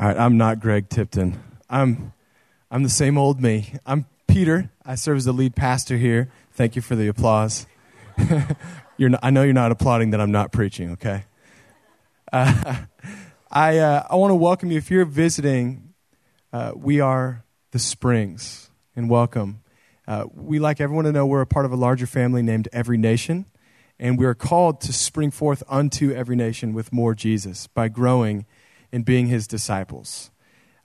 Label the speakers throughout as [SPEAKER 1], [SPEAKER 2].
[SPEAKER 1] All right, I'm not Gregg Tipton. I'm, I'm the same old me. I'm Peter. I serve as the lead pastor here. Thank you for the applause. not, I know you're not applauding that I'm not preaching, okay? Uh, I, uh, I want to welcome you. If you're visiting, uh, we are the Springs, and welcome. Uh, we like everyone to know we're a part of a larger family named Every Nation, and we are called to spring forth unto every nation with more Jesus by growing in being his disciples.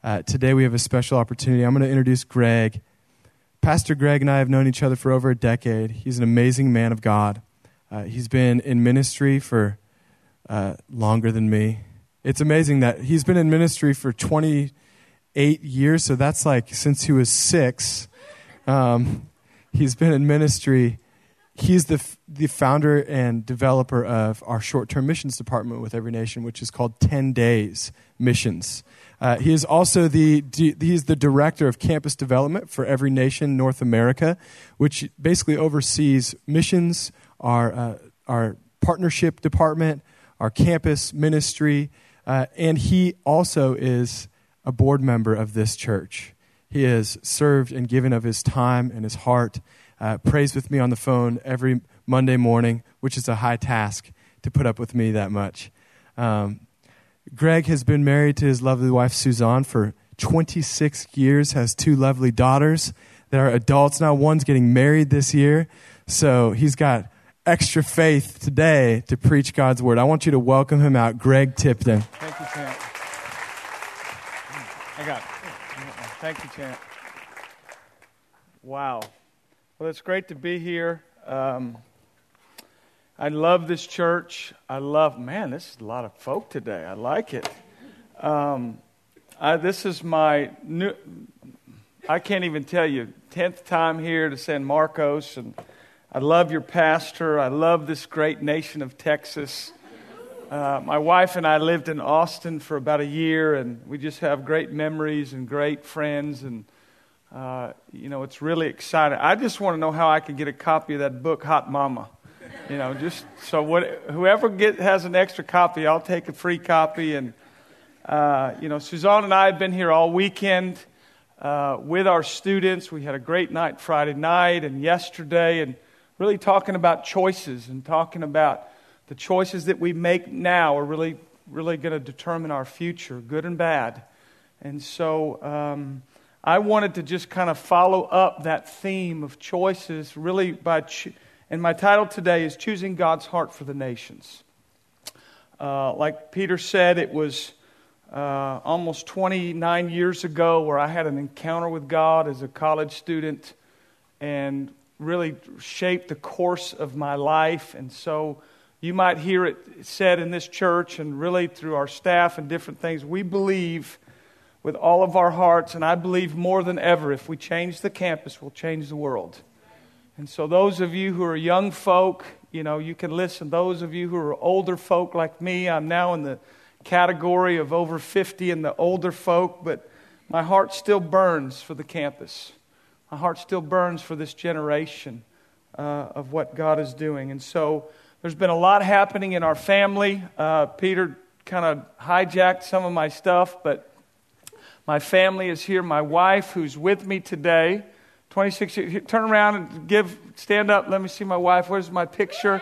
[SPEAKER 1] Uh, today we have a special opportunity. I'm going to introduce Gregg. Pastor Gregg and I have known each other for over a decade. He's an amazing man of God. Uh, he's been in ministry for uh, longer than me. It's amazing that he's been in ministry for 28 years, so that's like since he was six. Um, he's been in ministry he's the, the founder and developer of our short term missions department with Every Nation, which is called 10 Days Missions. Uh, he is also the he's the director of campus development for Every Nation North America, which basically oversees missions, our uh, our partnership department, our campus ministry, uh, and he also is a board member of this church. He has served and given of his time and his heart uh, prays with me on the phone every Monday morning, which is a high task to put up with me that much. Um, Gregg has been married to his lovely wife, Suzanne, for 26 years, has two lovely daughters that are adults now. One's getting married this year. So he's got extra faith today to preach God's word. I want you to welcome him out, Gregg Tipton.
[SPEAKER 2] Thank you, Champ. I got it. Thank you, Champ. Wow. Well, it's great to be here. Um, I love this church. I love, man, this is a lot of folk today. I like it. Um, I, this is my new, I can't even tell you, 10th time here to San Marcos. And I love your pastor. I love this great nation of Texas. Uh, my wife and I lived in Austin for about a year, and we just have great memories and great friends. And uh, you know, it's really exciting. I just want to know how I can get a copy of that book, Hot Mama. You know, just so what, whoever get, has an extra copy, I'll take a free copy. And, uh, you know, Suzanne and I have been here all weekend uh, with our students. We had a great night Friday night and yesterday, and really talking about choices and talking about the choices that we make now are really, really going to determine our future, good and bad. And so, um, I wanted to just kind of follow up that theme of choices, really by, cho- and my title today is Choosing God's Heart for the Nations. Uh, like Peter said, it was uh, almost 29 years ago where I had an encounter with God as a college student and really shaped the course of my life. And so you might hear it said in this church and really through our staff and different things. We believe with all of our hearts, and I believe more than ever, if we change the campus, we'll change the world. And so, those of you who are young folk, you know, you can listen. Those of you who are older folk like me, I'm now in the category of over 50 and the older folk, but my heart still burns for the campus. My heart still burns for this generation uh, of what God is doing. And so, there's been a lot happening in our family. Uh, Peter kind of hijacked some of my stuff, but my family is here. My wife, who's with me today, 26 years. Turn around and give, stand up. Let me see my wife. Where's my picture?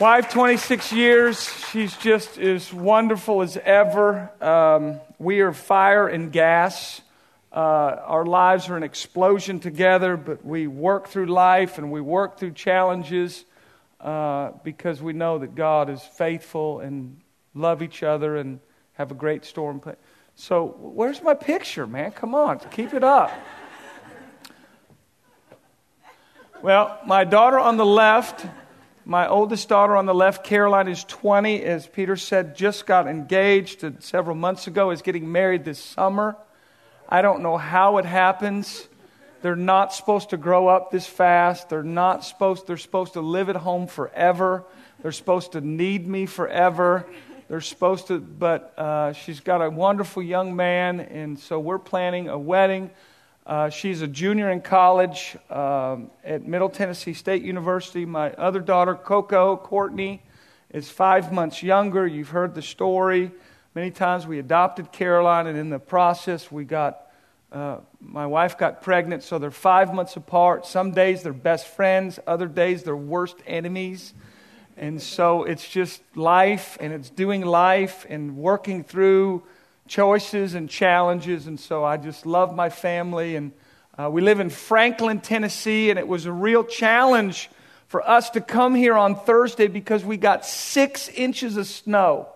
[SPEAKER 2] Wife, 26 years. She's just as wonderful as ever. Um, we are fire and gas. Uh, our lives are an explosion together, but we work through life and we work through challenges uh, because we know that God is faithful and love each other and have a great storm. So, where's my picture, man? Come on, keep it up. Well, my daughter on the left, my oldest daughter on the left, Caroline, is 20. As Peter said, just got engaged uh, several months ago, is getting married this summer. I don't know how it happens. They're not supposed to grow up this fast. They're not supposed, they're supposed to live at home forever. They're supposed to need me forever. They're supposed to, but uh, she's got a wonderful young man, and so we're planning a wedding. Uh, she's a junior in college um, at Middle Tennessee State University. My other daughter, Coco Courtney, is five months younger. You've heard the story. Many times we adopted Caroline, and in the process, we got uh, my wife got pregnant, so they're five months apart. Some days they're best friends, other days they're worst enemies. And so it's just life, and it's doing life and working through choices and challenges. And so I just love my family. And uh, we live in Franklin, Tennessee, and it was a real challenge for us to come here on Thursday because we got six inches of snow.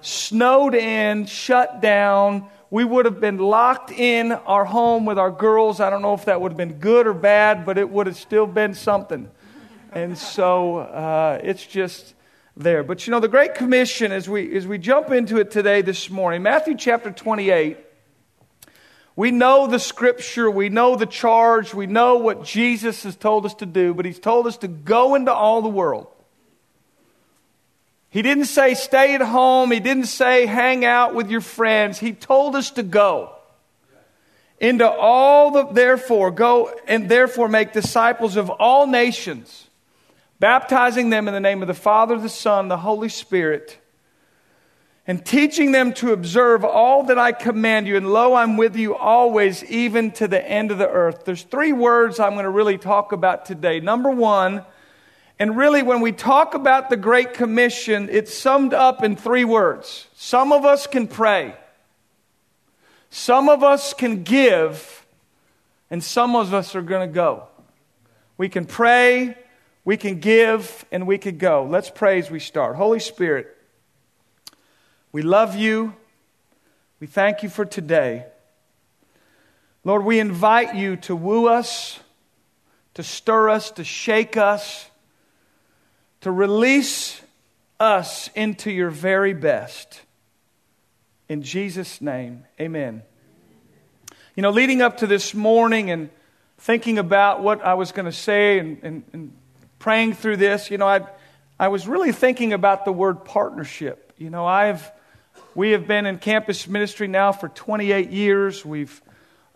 [SPEAKER 2] Snowed in, shut down we would have been locked in our home with our girls. I don't know if that would have been good or bad, but it would have still been something. And so uh, it's just there. But you know, the Great Commission, as we, as we jump into it today, this morning, Matthew chapter 28, we know the scripture, we know the charge, we know what Jesus has told us to do, but he's told us to go into all the world he didn't say stay at home. He didn't say hang out with your friends. He told us to go into all the, therefore, go and therefore make disciples of all nations, baptizing them in the name of the Father, the Son, the Holy Spirit, and teaching them to observe all that I command you. And lo, I'm with you always, even to the end of the earth. There's three words I'm going to really talk about today. Number one, and really, when we talk about the Great Commission, it's summed up in three words. Some of us can pray, some of us can give, and some of us are going to go. We can pray, we can give, and we can go. Let's pray as we start. Holy Spirit, we love you. We thank you for today. Lord, we invite you to woo us, to stir us, to shake us to release us into your very best. In Jesus' name, amen. You know, leading up to this morning and thinking about what I was going to say and, and, and, praying through this, you know, I, I was really thinking about the word partnership. You know, I've, we have been in campus ministry now for 28 years. We've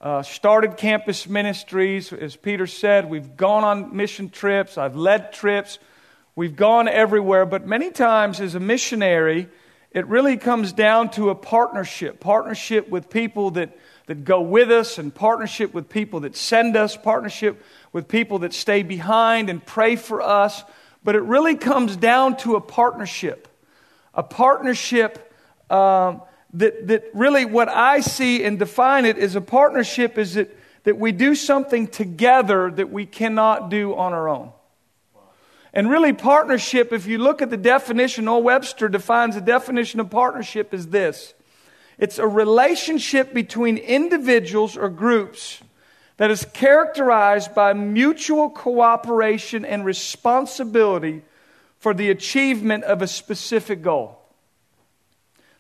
[SPEAKER 2] uh, started campus ministries. As Peter said, we've gone on mission trips. I've led trips. We've gone everywhere, but many times as a missionary, it really comes down to a partnership partnership with people that, that go with us, and partnership with people that send us, partnership with people that stay behind and pray for us. But it really comes down to a partnership. A partnership um, that, that really, what I see and define it as a partnership is that, that we do something together that we cannot do on our own. And really, partnership, if you look at the definition, Noah Webster defines the definition of partnership as this it's a relationship between individuals or groups that is characterized by mutual cooperation and responsibility for the achievement of a specific goal.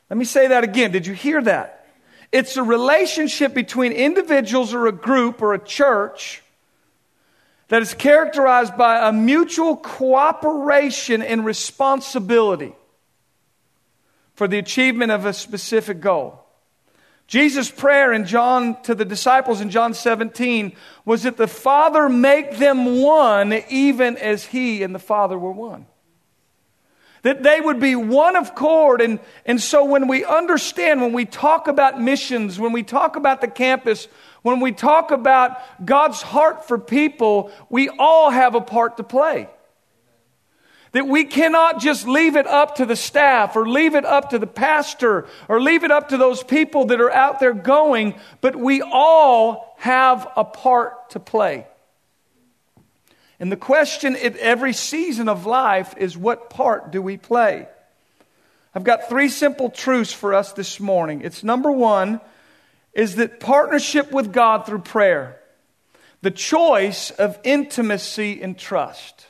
[SPEAKER 2] Let me say that again. Did you hear that? It's a relationship between individuals or a group or a church that is characterized by a mutual cooperation and responsibility for the achievement of a specific goal. Jesus' prayer in John to the disciples in John 17 was that the Father make them one even as he and the Father were one. That they would be one of accord. And, and so when we understand, when we talk about missions, when we talk about the campus, when we talk about God's heart for people, we all have a part to play. That we cannot just leave it up to the staff or leave it up to the pastor or leave it up to those people that are out there going, but we all have a part to play. And the question at every season of life is what part do we play? I've got three simple truths for us this morning. It's number one, is that partnership with God through prayer, the choice of intimacy and trust.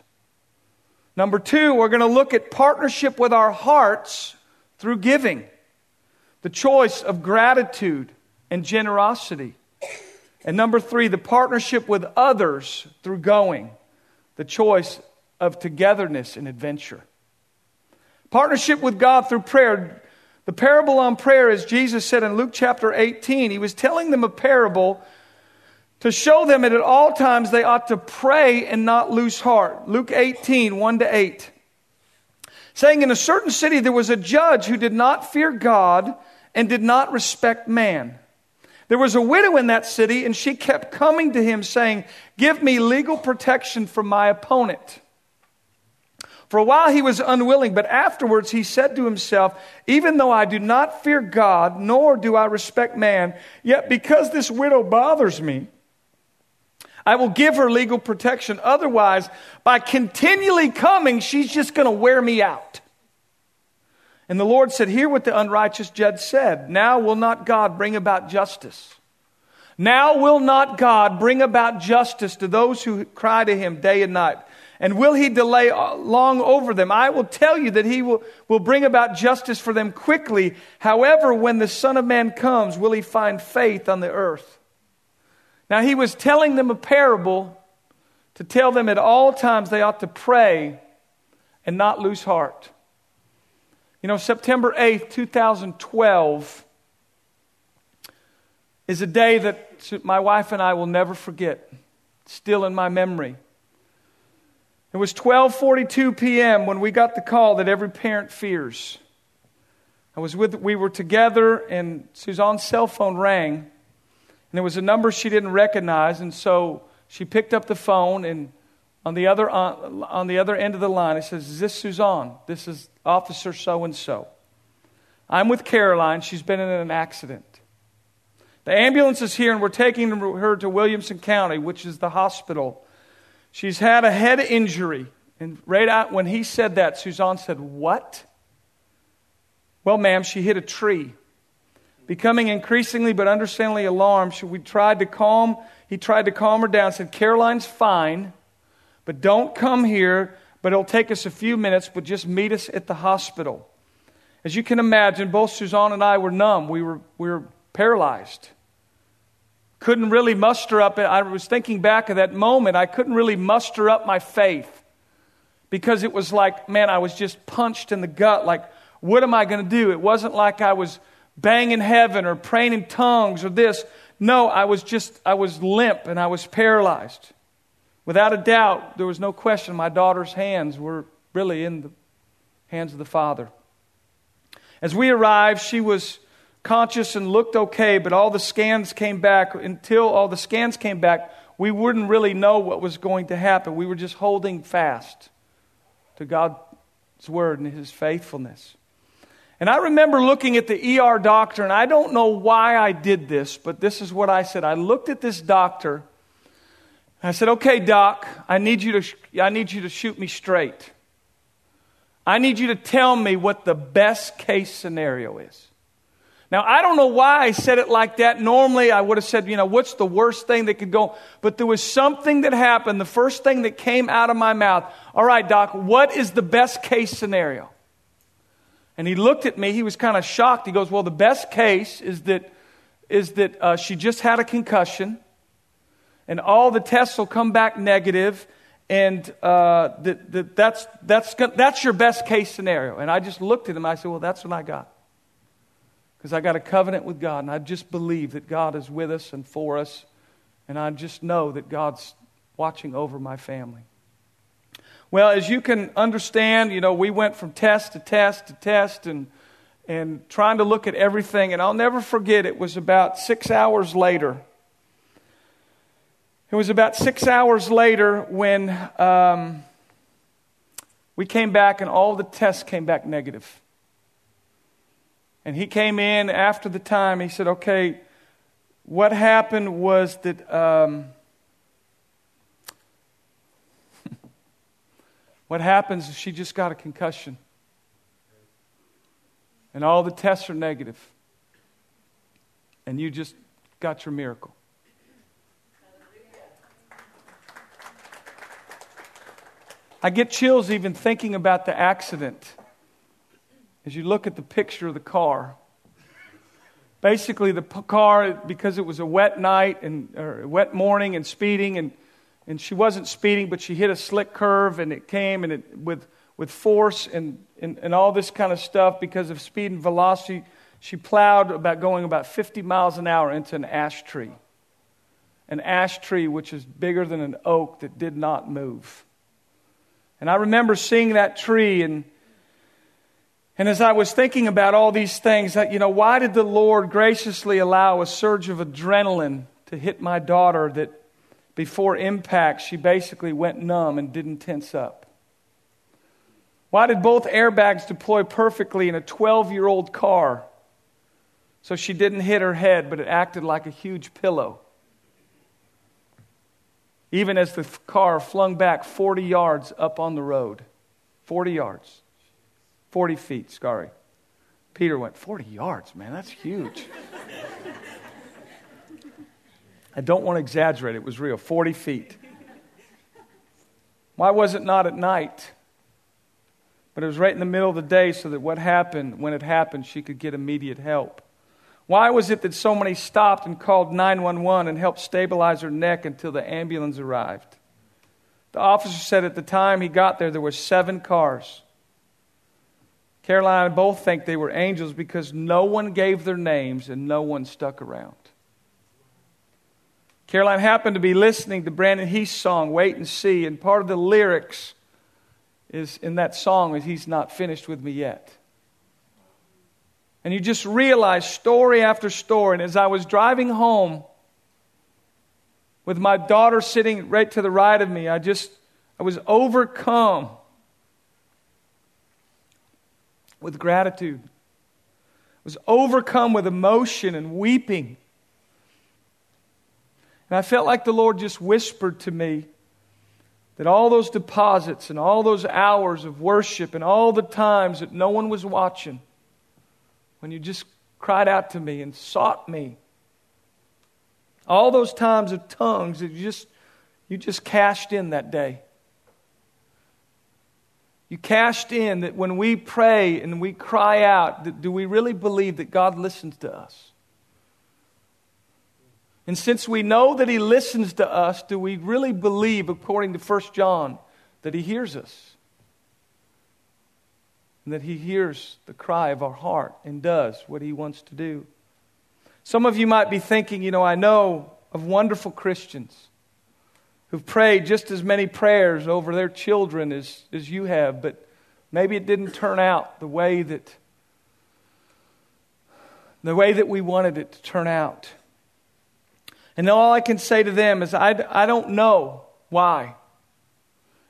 [SPEAKER 2] Number two, we're going to look at partnership with our hearts through giving, the choice of gratitude and generosity. And number three, the partnership with others through going, the choice of togetherness and adventure. Partnership with God through prayer. The parable on prayer, as Jesus said in Luke chapter 18, he was telling them a parable to show them that at all times they ought to pray and not lose heart. Luke 18, 1 to 8. saying, In a certain city there was a judge who did not fear God and did not respect man. There was a widow in that city, and she kept coming to him, saying, Give me legal protection from my opponent. For a while he was unwilling, but afterwards he said to himself, Even though I do not fear God, nor do I respect man, yet because this widow bothers me, I will give her legal protection. Otherwise, by continually coming, she's just going to wear me out. And the Lord said, Hear what the unrighteous judge said. Now will not God bring about justice? Now will not God bring about justice to those who cry to him day and night? And will he delay uh, long over them? I will tell you that he will, will bring about justice for them quickly. However, when the Son of Man comes, will he find faith on the earth? Now, he was telling them a parable to tell them at all times they ought to pray and not lose heart. You know, September 8th, 2012 is a day that my wife and I will never forget. Still in my memory. It was 12:42 p.m. when we got the call that every parent fears. I was with we were together and Suzanne's cell phone rang and there was a number she didn't recognize, and so she picked up the phone, and on the other, on, on the other end of the line, it says, Is this Suzanne? This is Officer so and so. I'm with Caroline. She's been in an accident. The ambulance is here, and we're taking her to Williamson County, which is the hospital. She's had a head injury. And right out when he said that, Suzanne said, What? Well, ma'am, she hit a tree. Becoming increasingly but understandably alarmed, we tried to calm, he tried to calm her down, said, Caroline's fine, but don't come here, but it'll take us a few minutes, but just meet us at the hospital. As you can imagine, both Suzanne and I were numb. We were, we were paralyzed. Couldn't really muster up, I was thinking back of that moment, I couldn't really muster up my faith because it was like, man, I was just punched in the gut. Like, what am I going to do? It wasn't like I was banging heaven or praying in tongues or this. No, I was just, I was limp and I was paralyzed. Without a doubt, there was no question my daughter's hands were really in the hands of the Father. As we arrived, she was conscious and looked okay, but all the scans came back. Until all the scans came back, we wouldn't really know what was going to happen. We were just holding fast to God's word and his faithfulness. And I remember looking at the ER doctor, and I don't know why I did this, but this is what I said. I looked at this doctor. I said, Okay, doc, I need, you to, I need you to shoot me straight. I need you to tell me what the best case scenario is. Now, I don't know why I said it like that. Normally, I would have said, you know, what's the worst thing that could go? But there was something that happened. The first thing that came out of my mouth, all right, doc, what is the best case scenario? And he looked at me. He was kind of shocked. He goes, Well, the best case is that, is that uh, she just had a concussion, and all the tests will come back negative, and uh, that, that, that's, that's, that's your best case scenario. And I just looked at him. I said, Well, that's what I got. Because I got a covenant with God, and I just believe that God is with us and for us, and I just know that God's watching over my family. Well, as you can understand, you know, we went from test to test to test and, and trying to look at everything. And I'll never forget, it was about six hours later. It was about six hours later when um, we came back and all the tests came back negative. And he came in after the time. He said, Okay, what happened was that. Um, What happens is she just got a concussion. And all the tests are negative. And you just got your miracle. I get chills even thinking about the accident. As you look at the picture of the car, basically the car, because it was a wet night and or wet morning and speeding, and and she wasn't speeding, but she hit a slick curve and it came and it, with, with force and, and, and all this kind of stuff because of speed and velocity. She plowed about going about 50 miles an hour into an ash tree. An ash tree which is bigger than an oak that did not move. And I remember seeing that tree and And as I was thinking about all these things, that, you know, why did the Lord graciously allow a surge of adrenaline to hit my daughter that before impact she basically went numb and didn't tense up? Why did both airbags deploy perfectly in a 12 year old car so she didn't hit her head, but it acted like a huge pillow? Even as the car flung back 40 yards up on the road. 40 yards. 40 feet, sorry. Peter went, 40 yards, man, that's huge. I don't want to exaggerate, it was real 40 feet. Why was it not at night? But it was right in the middle of the day so that what happened, when it happened, she could get immediate help. Why was it that so many stopped and called 911 and helped stabilize her neck until the ambulance arrived? The officer said at the time he got there, there were seven cars. Caroline and I both think they were angels because no one gave their names and no one stuck around. Caroline happened to be listening to Brandon Heath's song, Wait and See, and part of the lyrics is in that song is He's not finished with me yet. And you just realize story after story. And as I was driving home with my daughter sitting right to the right of me, I just I was overcome with gratitude. I was overcome with emotion and weeping. And I felt like the Lord just whispered to me that all those deposits and all those hours of worship and all the times that no one was watching, when you just cried out to me and sought me, all those times of tongues that you just, you just cashed in that day. You cashed in that when we pray and we cry out, do we really believe that God listens to us? And since we know that He listens to us, do we really believe, according to 1 John, that He hears us? And that He hears the cry of our heart and does what He wants to do? Some of you might be thinking, you know, I know of wonderful Christians who've prayed just as many prayers over their children as, as you have, but maybe it didn't turn out the way that the way that we wanted it to turn out. And all I can say to them is, I, I don't know why.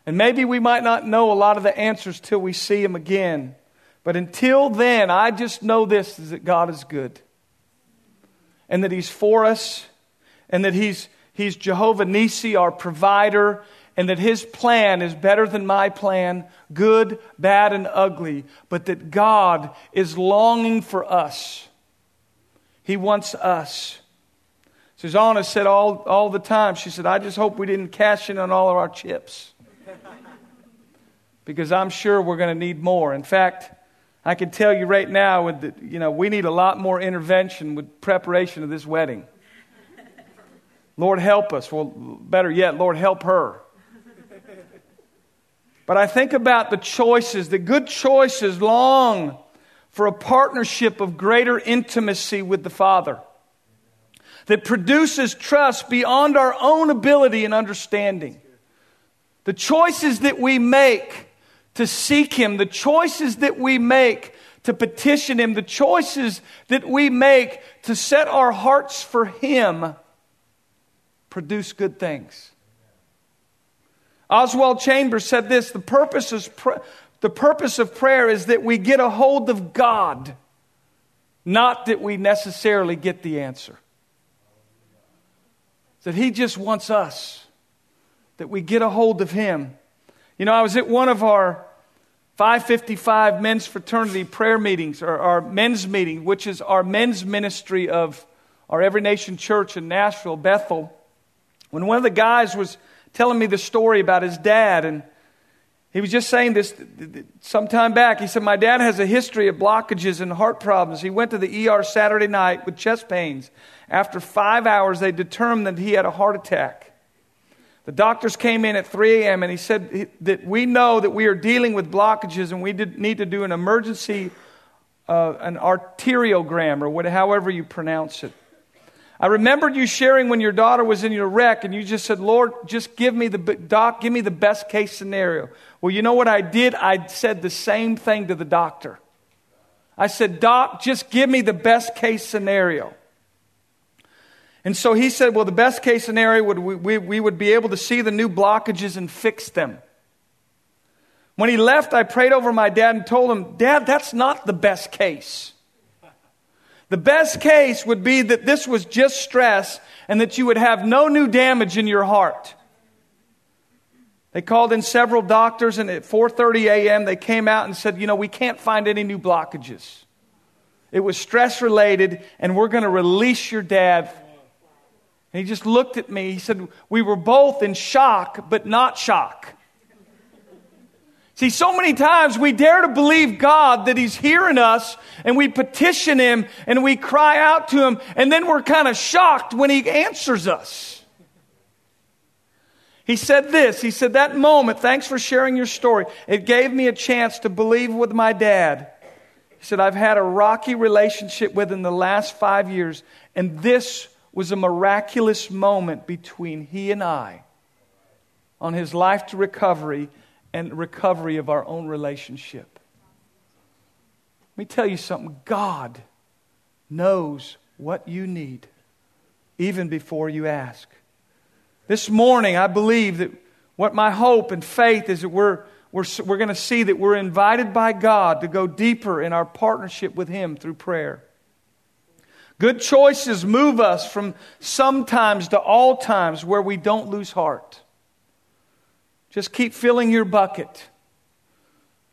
[SPEAKER 2] And maybe we might not know a lot of the answers till we see them again. But until then, I just know this is that God is good. And that He's for us. And that He's He's Jehovah Nissi, our provider, and that His plan is better than my plan, good, bad, and ugly, but that God is longing for us. He wants us. Suzanne said all, all the time, she said, I just hope we didn't cash in on all of our chips. because I'm sure we're going to need more. In fact, I can tell you right now, with the, you know, we need a lot more intervention with preparation of this wedding. Lord, help us. Well, better yet, Lord, help her. But I think about the choices, the good choices long for a partnership of greater intimacy with the Father that produces trust beyond our own ability and understanding. The choices that we make to seek Him, the choices that we make to petition Him, the choices that we make to set our hearts for Him produce good things. Oswald Chambers said this the purpose, is the purpose of prayer is that we get a hold of God, not that we necessarily get the answer. That He just wants us, that we get a hold of Him. You know, I was at one of our 555 men's fraternity prayer meetings, or our men's meeting, which is our men's ministry of our Every Nation Church in Nashville, Bethel when one of the guys was telling me the story about his dad, and he was just saying this some time back. He said, My dad has a history of blockages and heart problems. He went to the ER Saturday night with chest pains. After five hours, they determined that he had a heart attack. The doctors came in at 3 a.m. and he said that we know that we are dealing with blockages and we need to do an emergency, uh, an arteriogram or whatever, however you pronounce it. I remembered you sharing when your daughter was in your wreck and you just said, Lord, just give me the, doc, give me the best case scenario. Well, you know what I did? I said the same thing to the doctor. I said, Doc, just give me the best case scenario. And so he said, Well, the best case scenario would we, we, we would be able to see the new blockages and fix them. When he left, I prayed over my dad and told him, Dad, that's not the best case. The best case would be that this was just stress and that you would have no new damage in your heart. They called in several doctors and at 4:30 a.m. they came out and said, "You know, we can't find any new blockages. It was stress related and we're going to release your dad." And he just looked at me. He said, "We were both in shock, but not shock." See, so many times we dare to believe God that He's hearing us and we petition Him and we cry out to Him and then we're kind of shocked when He answers us. He said this He said, That moment, thanks for sharing your story. It gave me a chance to believe with my dad. He said, I've had a rocky relationship with the last five years, and this was a miraculous moment between he and I on his life to recovery and recovery of our own relationship. Let me tell you something God knows what you need even before you ask. This morning, I believe that what my hope and faith is that we're, we're, we're going to see that we're invited by God to go deeper in our partnership with Him through prayer. Good choices move us from sometimes to all times where we don't lose heart. Just keep filling your bucket.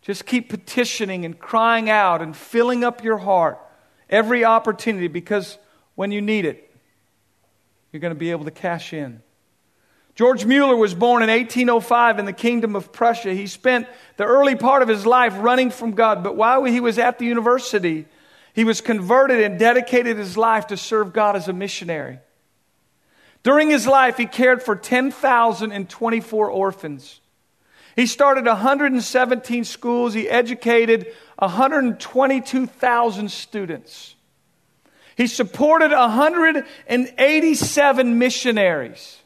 [SPEAKER 2] Just keep petitioning and crying out and filling up your heart every opportunity because when you need it, you're going to be able to cash in. George Mueller was born in 1805 in the Kingdom of Prussia. He spent the early part of his life running from God, but while he was at the university, he was converted and dedicated his life to serve God as a missionary. During his life, he cared for 10,024 orphans. He started 117 schools. He educated 122,000 students. He supported 187 missionaries.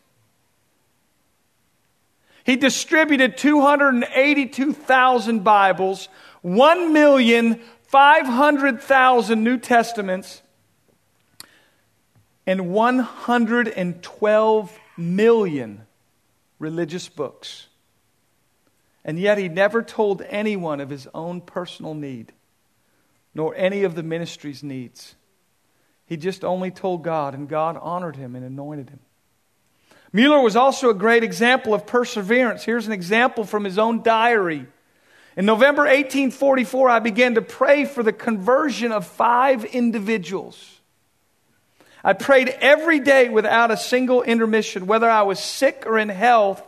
[SPEAKER 2] He distributed 282,000 Bibles, 1,500,000 New Testaments, and 112 million religious books. And yet he never told anyone of his own personal need, nor any of the ministry's needs. He just only told God, and God honored him and anointed him. Mueller was also a great example of perseverance. Here's an example from his own diary. In November 1844, I began to pray for the conversion of five individuals. I prayed every day without a single intermission, whether I was sick or in health,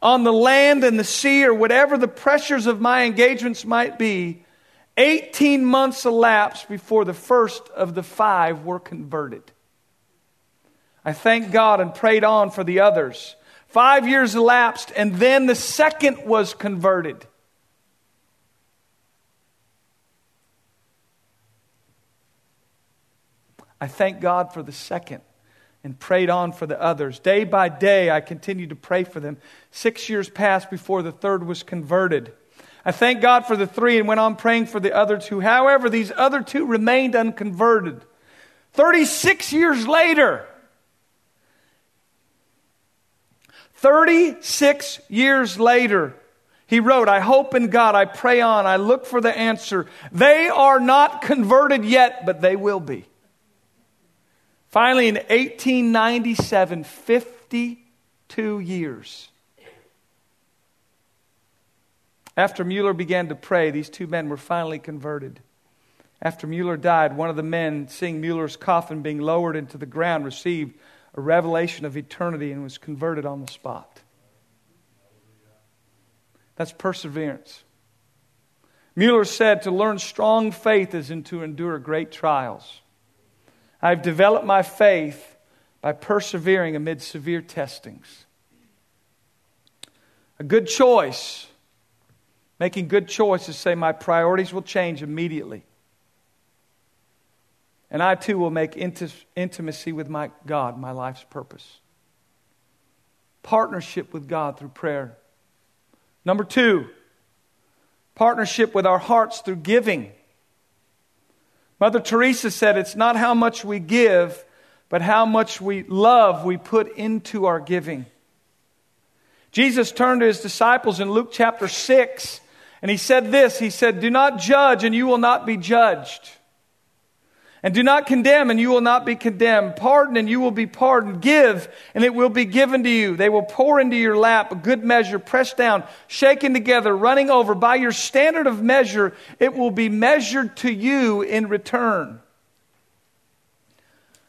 [SPEAKER 2] on the land and the sea, or whatever the pressures of my engagements might be. 18 months elapsed before the first of the five were converted. I thanked God and prayed on for the others. Five years elapsed, and then the second was converted. I thank God for the second and prayed on for the others. Day by day, I continued to pray for them. Six years passed before the third was converted. I thank God for the three and went on praying for the other two. However, these other two remained unconverted. 36 years later, 36 years later, he wrote, I hope in God, I pray on, I look for the answer. They are not converted yet, but they will be. Finally, in 1897, 52 years after Mueller began to pray, these two men were finally converted. After Mueller died, one of the men, seeing Mueller's coffin being lowered into the ground, received a revelation of eternity and was converted on the spot. That's perseverance. Mueller said to learn strong faith is in to endure great trials. I've developed my faith by persevering amid severe testings. A good choice, making good choices, say, My priorities will change immediately. And I too will make int- intimacy with my God my life's purpose. Partnership with God through prayer. Number two, partnership with our hearts through giving. Mother Teresa said, It's not how much we give, but how much we love we put into our giving. Jesus turned to his disciples in Luke chapter 6, and he said this He said, Do not judge, and you will not be judged. And do not condemn, and you will not be condemned. Pardon, and you will be pardoned. Give, and it will be given to you. They will pour into your lap a good measure, pressed down, shaken together, running over. By your standard of measure, it will be measured to you in return.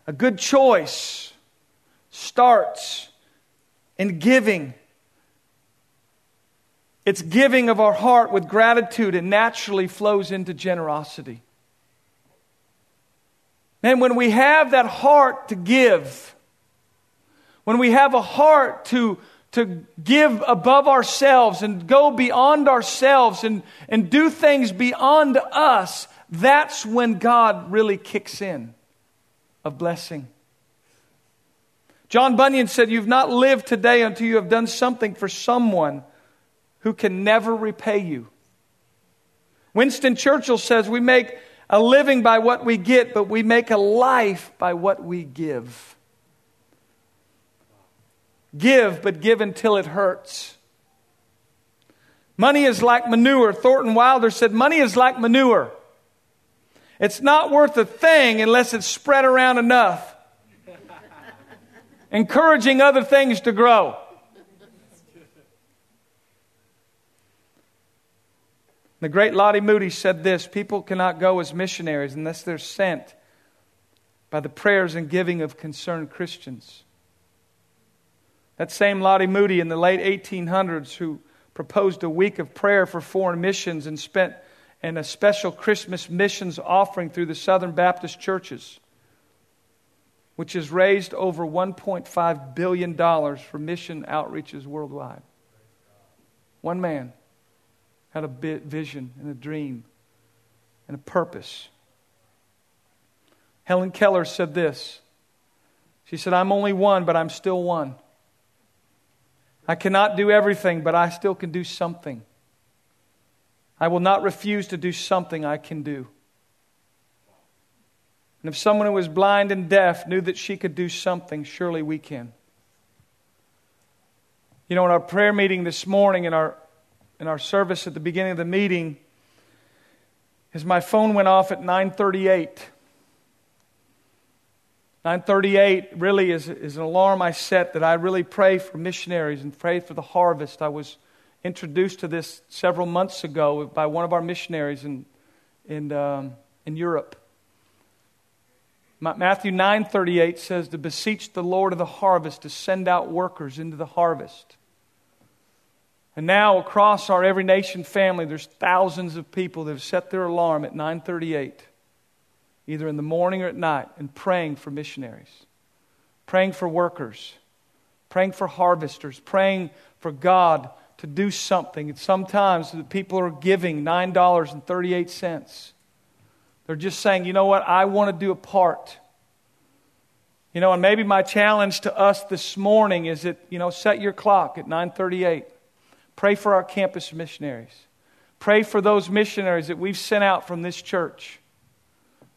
[SPEAKER 2] A good choice starts in giving. It's giving of our heart with gratitude and naturally flows into generosity. And when we have that heart to give, when we have a heart to, to give above ourselves and go beyond ourselves and, and do things beyond us, that's when God really kicks in of blessing. John Bunyan said, You've not lived today until you have done something for someone who can never repay you. Winston Churchill says, We make a living by what we get, but we make a life by what we give. Give, but give until it hurts. Money is like manure. Thornton Wilder said, Money is like manure. It's not worth a thing unless it's spread around enough, encouraging other things to grow. The great Lottie Moody said this People cannot go as missionaries unless they're sent by the prayers and giving of concerned Christians. That same Lottie Moody in the late 1800s, who proposed a week of prayer for foreign missions and spent in a special Christmas missions offering through the Southern Baptist churches, which has raised over $1.5 billion for mission outreaches worldwide. One man had a vision and a dream and a purpose. Helen Keller said this. She said, I'm only one, but I'm still one. I cannot do everything, but I still can do something. I will not refuse to do something I can do. And if someone who was blind and deaf knew that she could do something, surely we can. You know, in our prayer meeting this morning, in our in our service at the beginning of the meeting is my phone went off at 938 938 really is, is an alarm i set that i really pray for missionaries and pray for the harvest. I was introduced to this several months ago by one of our missionaries in, in, um, in europe. Matthew 938 says to beseech the lord of the harvest to send out workers into the harvest and now across our Every Nation family, there's thousands of people that have set their alarm at 938, either in the morning or at night, and praying for missionaries, praying for workers, praying for harvesters, praying for God to do something. And sometimes the people are giving $9.38. They're just saying, you know what, I want to do a part. You know, and maybe my challenge to us this morning is that, you know, set your clock at 938. Pray for our campus missionaries. Pray for those missionaries that we've sent out from this church.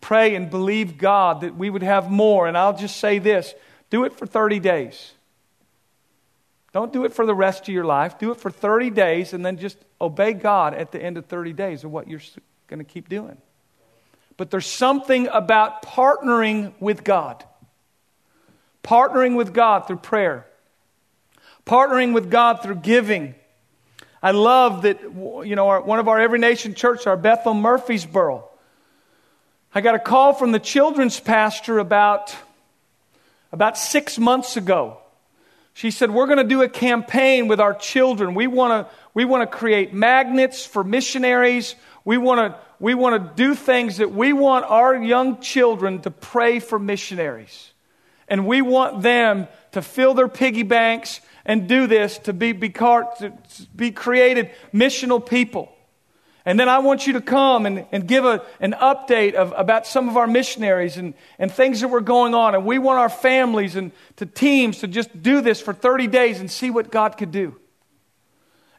[SPEAKER 2] Pray and believe God that we would have more. And I'll just say this do it for 30 days. Don't do it for the rest of your life. Do it for 30 days and then just obey God at the end of 30 days of what you're going to keep doing. But there's something about partnering with God. Partnering with God through prayer. Partnering with God through giving I love that, you know, our, one of our Every Nation church, our Bethel Murfreesboro, I got a call from the children's pastor about, about six months ago. She said, We're going to do a campaign with our children. We want to we want to create magnets for missionaries. We want to we want to do things that we want our young children to pray for missionaries. And we want them to fill their piggy banks and do this to be, be, to be created missional people. And then I want you to come and, and give a, an update of, about some of our missionaries and, and things that were going on. And we want our families and to teams to just do this for 30 days and see what God could do.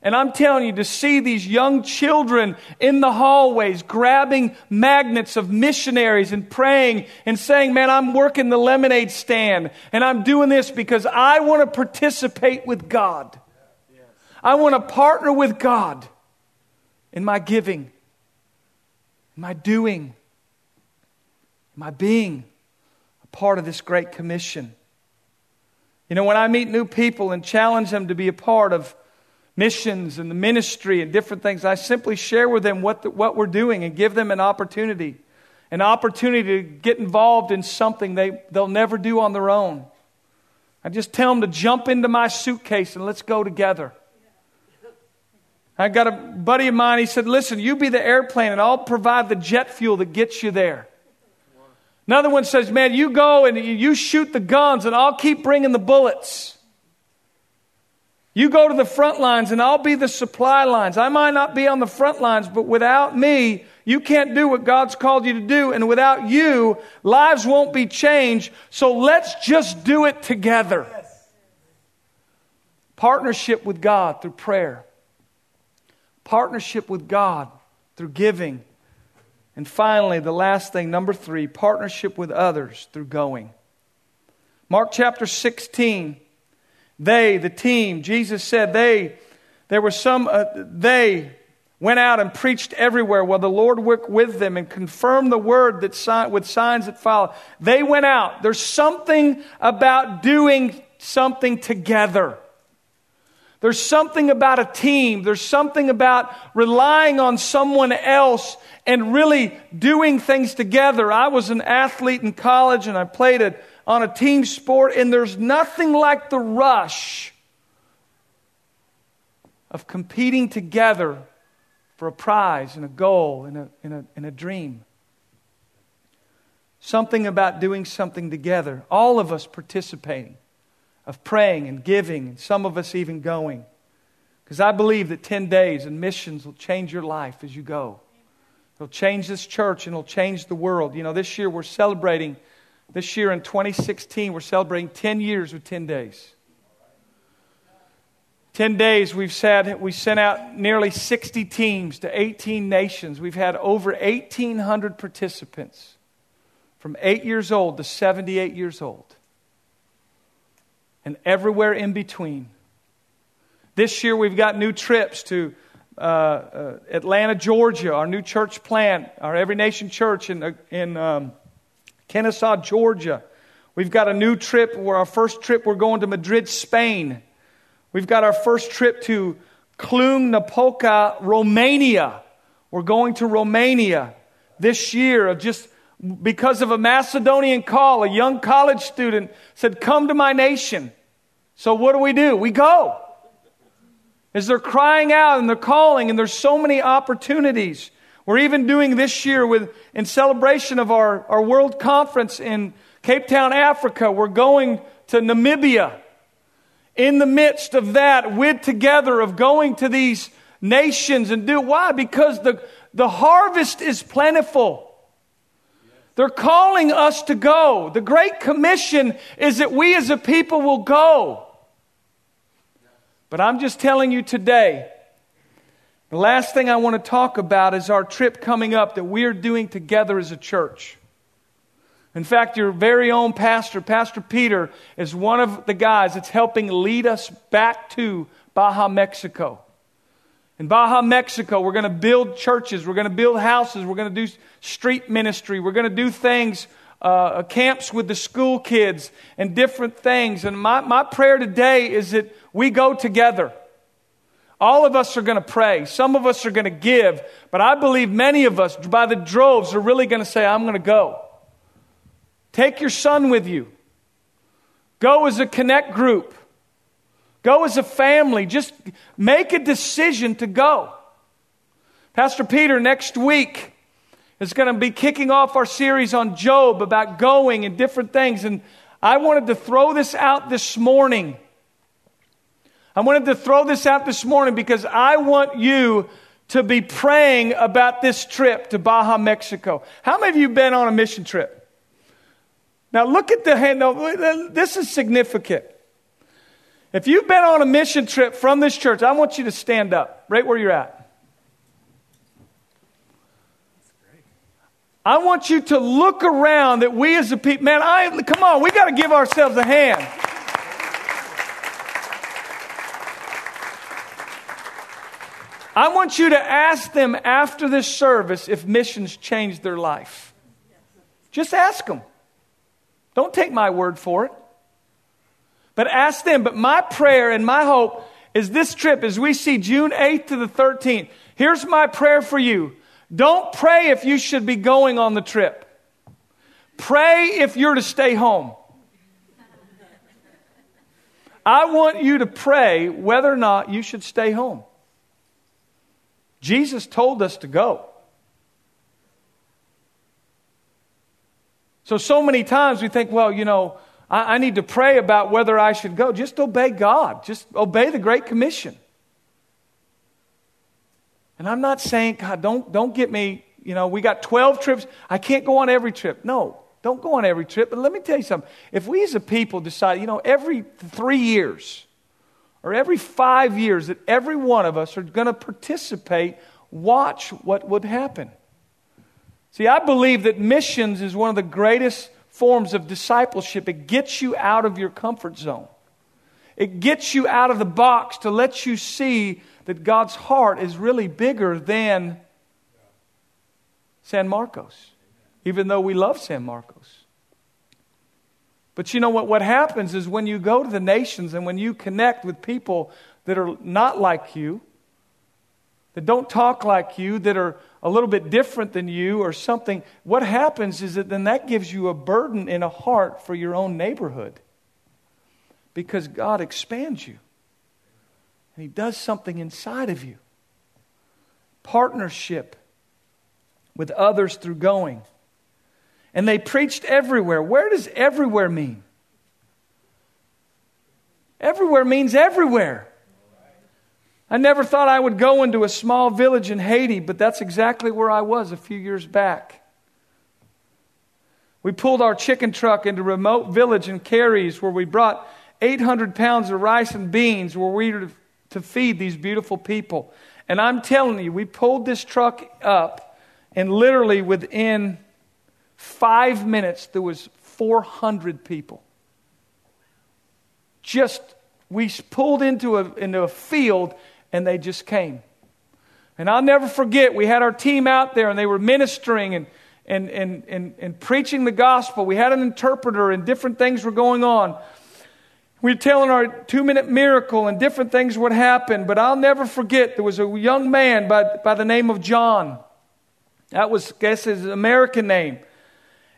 [SPEAKER 2] And I'm telling you, to see these young children in the hallways grabbing magnets of missionaries and praying and saying, Man, I'm working the lemonade stand and I'm doing this because I want to participate with God. I want to partner with God in my giving, in my doing, in my being a part of this great commission. You know, when I meet new people and challenge them to be a part of missions and the ministry and different things, I simply share with them what, the, what we're doing and give them an opportunity, an opportunity to get involved in something they, they'll never do on their own. I just tell them to jump into my suitcase and let's go together. I got a buddy of mine, he said, Listen, you be the airplane and I'll provide the jet fuel that gets you there. Another one says, Man, you go and you shoot the guns and I'll keep bringing the bullets. You go to the front lines and I'll be the supply lines. I might not be on the front lines, but without me, you can't do what God's called you to do. And without you, lives won't be changed. So let's just do it together. Partnership with God through prayer, partnership with God through giving. And finally, the last thing, number three, partnership with others through going. Mark chapter 16 they, the team, Jesus said they, there were some, uh, they went out and preached everywhere while the Lord worked with them and confirmed the word that si- with signs that followed. They went out. There's something about doing something together. There's something about a team. There's something about relying on someone else and really doing things together. I was an athlete in college and I played it on a team sport, and there's nothing like the rush of competing together for a prize and a goal and a, and a, and a dream. Something about doing something together, all of us participating, of praying and giving, and some of us even going. Because I believe that 10 days and missions will change your life as you go. It'll change this church and it'll change the world. You know, this year we're celebrating this year in 2016, we're celebrating 10 years with 10 days. 10 days, we've said we sent out nearly 60 teams to 18 nations. We've had over 1,800 participants from 8 years old to 78 years old, and everywhere in between. This year, we've got new trips to uh, uh, Atlanta, Georgia, our new church plant, our Every Nation Church in, uh, in um, Kennesaw, Georgia. We've got a new trip where our first trip we're going to Madrid, Spain. We've got our first trip to Cluj-Napoca, Romania. We're going to Romania this year of just because of a Macedonian call. A young college student said, Come to my nation. So what do we do? We go. As they're crying out and they're calling, and there's so many opportunities. We're even doing this year with, in celebration of our, our world conference in Cape Town, Africa. We're going to Namibia. In the midst of that, with together of going to these nations and do why? Because the, the harvest is plentiful. They're calling us to go. The Great Commission is that we as a people will go. But I'm just telling you today, the last thing I want to talk about is our trip coming up that we're doing together as a church. In fact, your very own pastor, Pastor Peter, is one of the guys that's helping lead us back to Baja, Mexico. In Baja, Mexico, we're going to build churches, we're going to build houses, we're going to do street ministry, we're going to do things, uh, camps with the school kids, and different things. And my, my prayer today is that we go together. All of us are going to pray. Some of us are going to give. But I believe many of us, by the droves, are really going to say, I'm going to go. Take your son with you. Go as a connect group. Go as a family. Just make a decision to go. Pastor Peter next week is going to be kicking off our series on Job about going and different things. And I wanted to throw this out this morning I wanted to throw this out this morning because I want you to be praying about this trip to Baja, Mexico. How many of you been on a mission trip? Now look at the hand. This is significant. If you've been on a mission trip from this church, I want you to stand up right where you're at. I want you to look around that we as a people, man, I, come on, we got to give ourselves a hand. I want you to ask them after this service if missions changed their life. Just ask them. Don't take my word for it. But ask them. But my prayer and my hope is this trip, as we see June 8th to the 13th, here's my prayer for you. Don't pray if you should be going on the trip. Pray if you're to stay home. I want you to pray whether or not you should stay home. Jesus told us to go. So, so many times we think, well, you know, I, I, need to pray about whether I should go. Just obey God, just obey the Great Commission. And I'm not saying, God, don't, don't get me, you know, we got 12 trips. I can't go on every trip. No, don't go on every trip. But let me tell you something. If we as a people decide, you know, every three years or every five years that every one of us are going to participate, watch what would happen. See, I believe that missions is one of the greatest forms of discipleship. It gets you out of your comfort zone, it gets you out of the box to let you see that God's heart is really bigger than San Marcos, even though we love San Marcos. But you know what? What happens is when you go to the nations and when you connect with people that are not like you, that don't talk like you, that are a little bit different than you or something, what happens is that then that gives you a burden in a heart for your own neighborhood because God expands you and He does something inside of you. Partnership with others through going. And they preached everywhere. Where does everywhere mean? Everywhere means everywhere. I never thought I would go into a small village in Haiti, but that's exactly where I was a few years back. We pulled our chicken truck into a remote village in Caries where we brought 800 pounds of rice and beans where we were to feed these beautiful people. And I'm telling you, we pulled this truck up, and literally within five minutes, there was 400 people. Just, we pulled into a, into a field, and they just came. And I'll never forget, we had our team out there, and they were ministering and, and, and, and, and preaching the gospel. We had an interpreter, and different things were going on we were telling our two minute miracle and different things would happen, but I'll never forget there was a young man by, by the name of John. That was, I guess, his American name.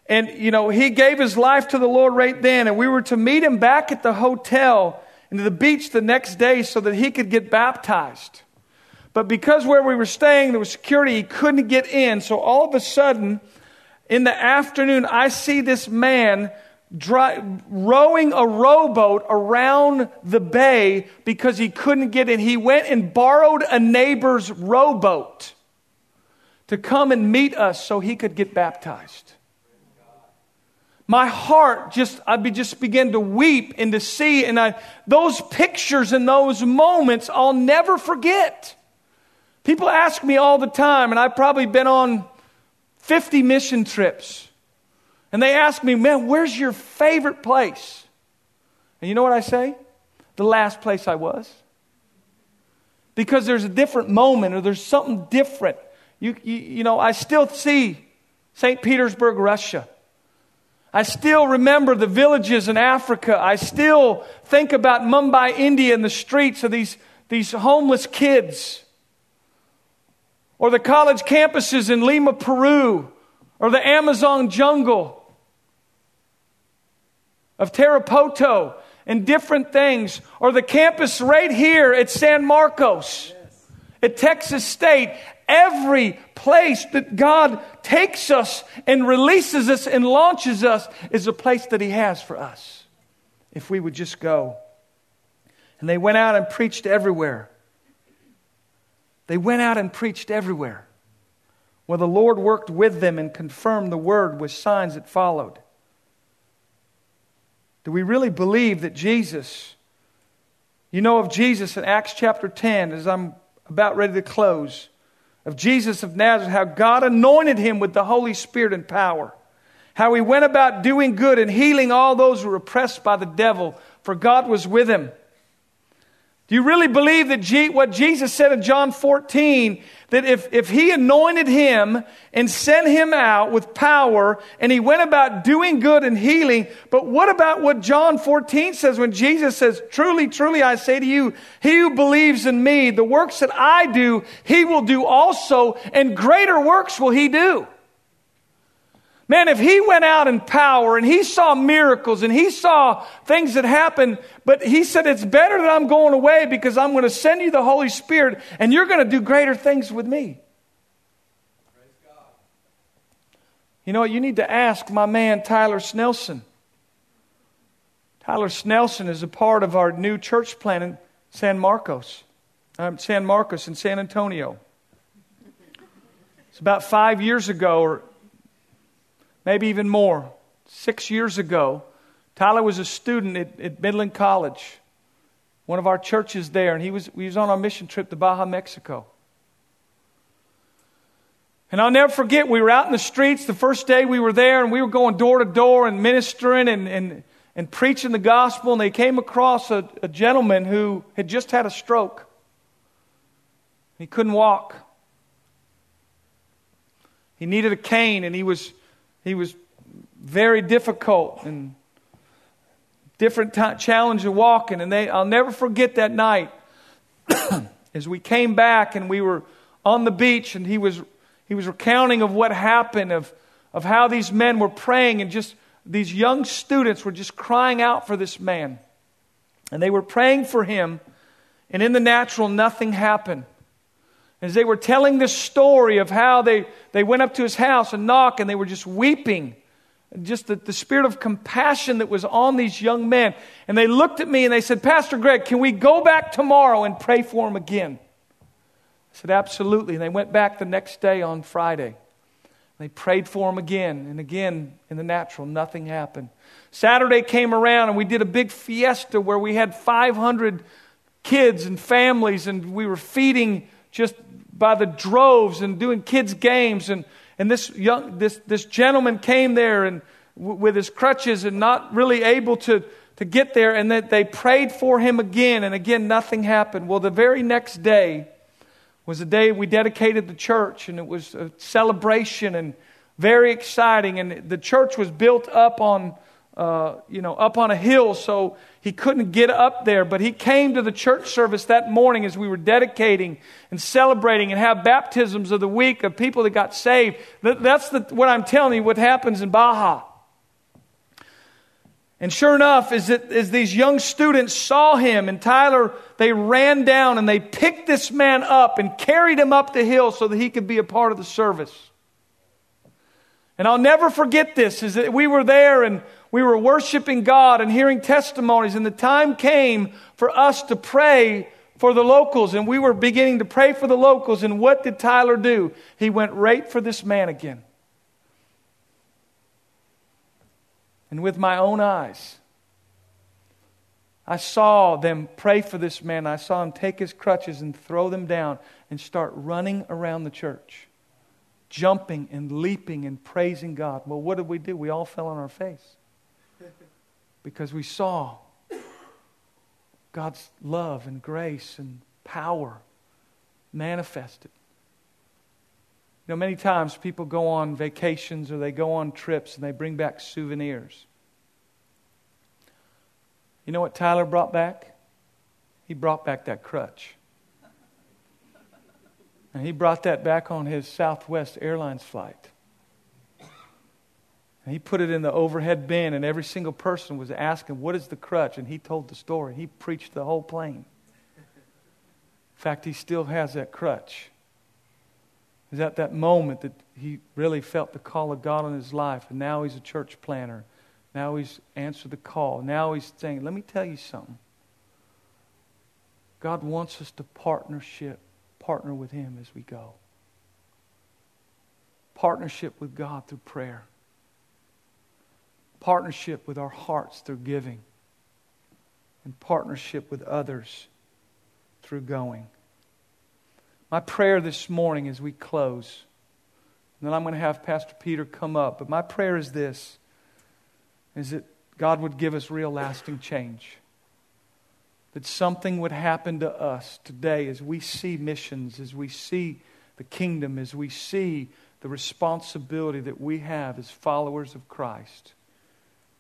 [SPEAKER 2] And, you know, he gave his life to the Lord right then, and we were to meet him back at the hotel and the beach the next day so that he could get baptized. But because where we were staying, there was security, he couldn't get in. So all of a sudden, in the afternoon, I see this man dry, rowing a rowboat around the bay because he couldn't get in. He went and borrowed a neighbor's rowboat to come and meet us so he could get baptized. My heart just, I be, just began to weep and to see, and I, those pictures and those moments I'll never forget. People ask me all the time, and I've probably been on 50 mission trips. And they ask me, man, where's your favorite place? And you know what I say? The last place I was. Because there's a different moment or there's something different. You, you, you know, I still see St. Petersburg, Russia. I still remember the villages in Africa. I still think about Mumbai, India, and the streets of these, these homeless kids. Or the college campuses in Lima, Peru. Or the Amazon jungle of Tarapoto and different things, or the campus right here at San Marcos, at Texas State. Every place that God takes us and releases us and launches us is a place that He has for us if we would just go. And they went out and preached everywhere. They went out and preached everywhere. Well, the Lord worked with them and confirmed the word with signs that followed. Do we really believe that Jesus You know of Jesus in Acts chapter 10, as I'm about ready to close, of Jesus of Nazareth, how God anointed him with the Holy Spirit and power, how he went about doing good and healing all those who were oppressed by the devil, for God was with him. Do you really believe that G- what Jesus said in John 14, that if, if he anointed him and sent him out with power and he went about doing good and healing, but what about what John 14 says when Jesus says, Truly, truly, I say to you, he who believes in me, the works that I do, he will do also, and greater works will he do. Man, if he went out in power and he saw miracles and he saw things that happened, but he said, It's better that I'm going away because I'm going to send you the Holy Spirit and you're going to do greater things with me. You know what? You need to ask my man, Tyler Snelson. Tyler Snelson is a part of our new church plant in San Marcos, um, San Marcos in San Antonio. It's about five years ago, or maybe even more. Six years ago, Tyler was a student at, at Midland College, one of our churches there, and he was, he was on our mission trip to Baja, Mexico. And I'll never forget, we were out in the streets the first day we were there, and we were going door to door and ministering and, and, and preaching the gospel. And they came across a, a gentleman who had just had a stroke. He couldn't walk. He needed a cane, and he was he was very difficult and different t- challenge of walking. And they, I'll never forget that night as we came back and we were on the beach and he was, he was recounting of what happened, of, of how these men were praying and just these young students were just crying out for this man. And they were praying for him, and in the natural, nothing happened. As they were telling this story of how they, they went up to his house and knocked and they were just weeping. Just the, the spirit of compassion that was on these young men. And they looked at me and they said, Pastor Gregg, can we go back tomorrow and pray for him again? I said, Absolutely. And they went back the next day on Friday. They prayed for him again and again in the natural. Nothing happened. Saturday came around and we did a big fiesta where we had 500 kids and families and we were feeding just by the droves and doing kids' games. And, and this, young, this, this gentleman came there and w- with his crutches and not really able to, to get there. And that they prayed for him again. And again, nothing happened. Well, the very next day was the day we dedicated the church. And it was a celebration and very exciting. And the church was built up on uh, you know, up on a hill, so he couldn't get up there. But he came to the church service that morning as we were dedicating and celebrating and have baptisms of the week of people that got saved. That's the, what I'm telling you, what happens in Baja. And sure enough, as, it, as these young students saw him and Tyler, they ran down and they picked this man up and carried him up the hill so that he could be a part of the service. And I'll never forget this, is that we were there and we were worshiping God and hearing testimonies, and the time came for us to pray for the locals, and we were beginning to pray for the locals. And what did Tyler do? He went right for this man again. And with my own eyes, I saw them pray for this man. I saw him take his crutches and throw them down and start running around the church, jumping and leaping and praising God. Well, what did we do? We all fell on our face because we saw God's love and grace and power manifested. You know, many times people go on vacations or they go on trips and they bring back souvenirs. You know what Tyler brought back? He brought back that crutch. And he brought that back on his Southwest Airlines flight. And he put it in the overhead bin, and every single person was asking, What is the crutch? And he told the story. He preached the whole plane. In fact, he still has that crutch. It was at that moment that he really felt the call of God on his life, and now he's a church planter. Now he's answered the call. Now he's saying, Let me tell you something. God wants us to partnership, partner with him as we go. Partnership with God through prayer partnership with our hearts through giving. and partnership with others through going. My prayer this morning as we close, and then I'm going to have Pastor Peter come up, but my prayer is this is that God would give us real lasting change. That something would happen to us today as we see missions, as we see the kingdom, as we see the responsibility that we have as followers of Christ.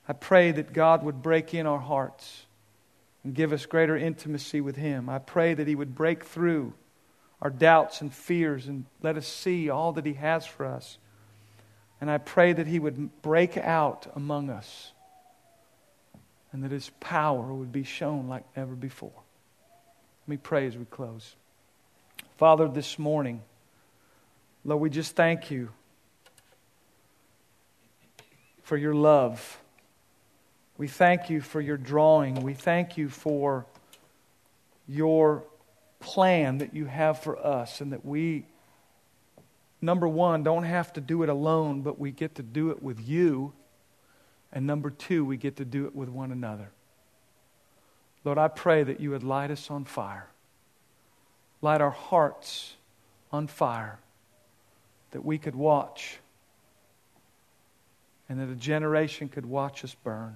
[SPEAKER 2] I pray that God would break in our hearts and give us greater intimacy with Him. I pray that He would break through our doubts and fears and let us see all that He has for us. And I pray that He would break out among us and that His power would be shown like never before. Let me pray as we close. Father, this morning, Lord, we just thank you for your love. We thank you for your drawing. We thank you for your plan that you have for us, and that we, number one, don't have to do it alone, but we get to do it with you. And number two, we get to do it with one another. Lord, I pray that you would light us on fire, light our hearts on fire, that we could watch, and that a generation could watch us burn.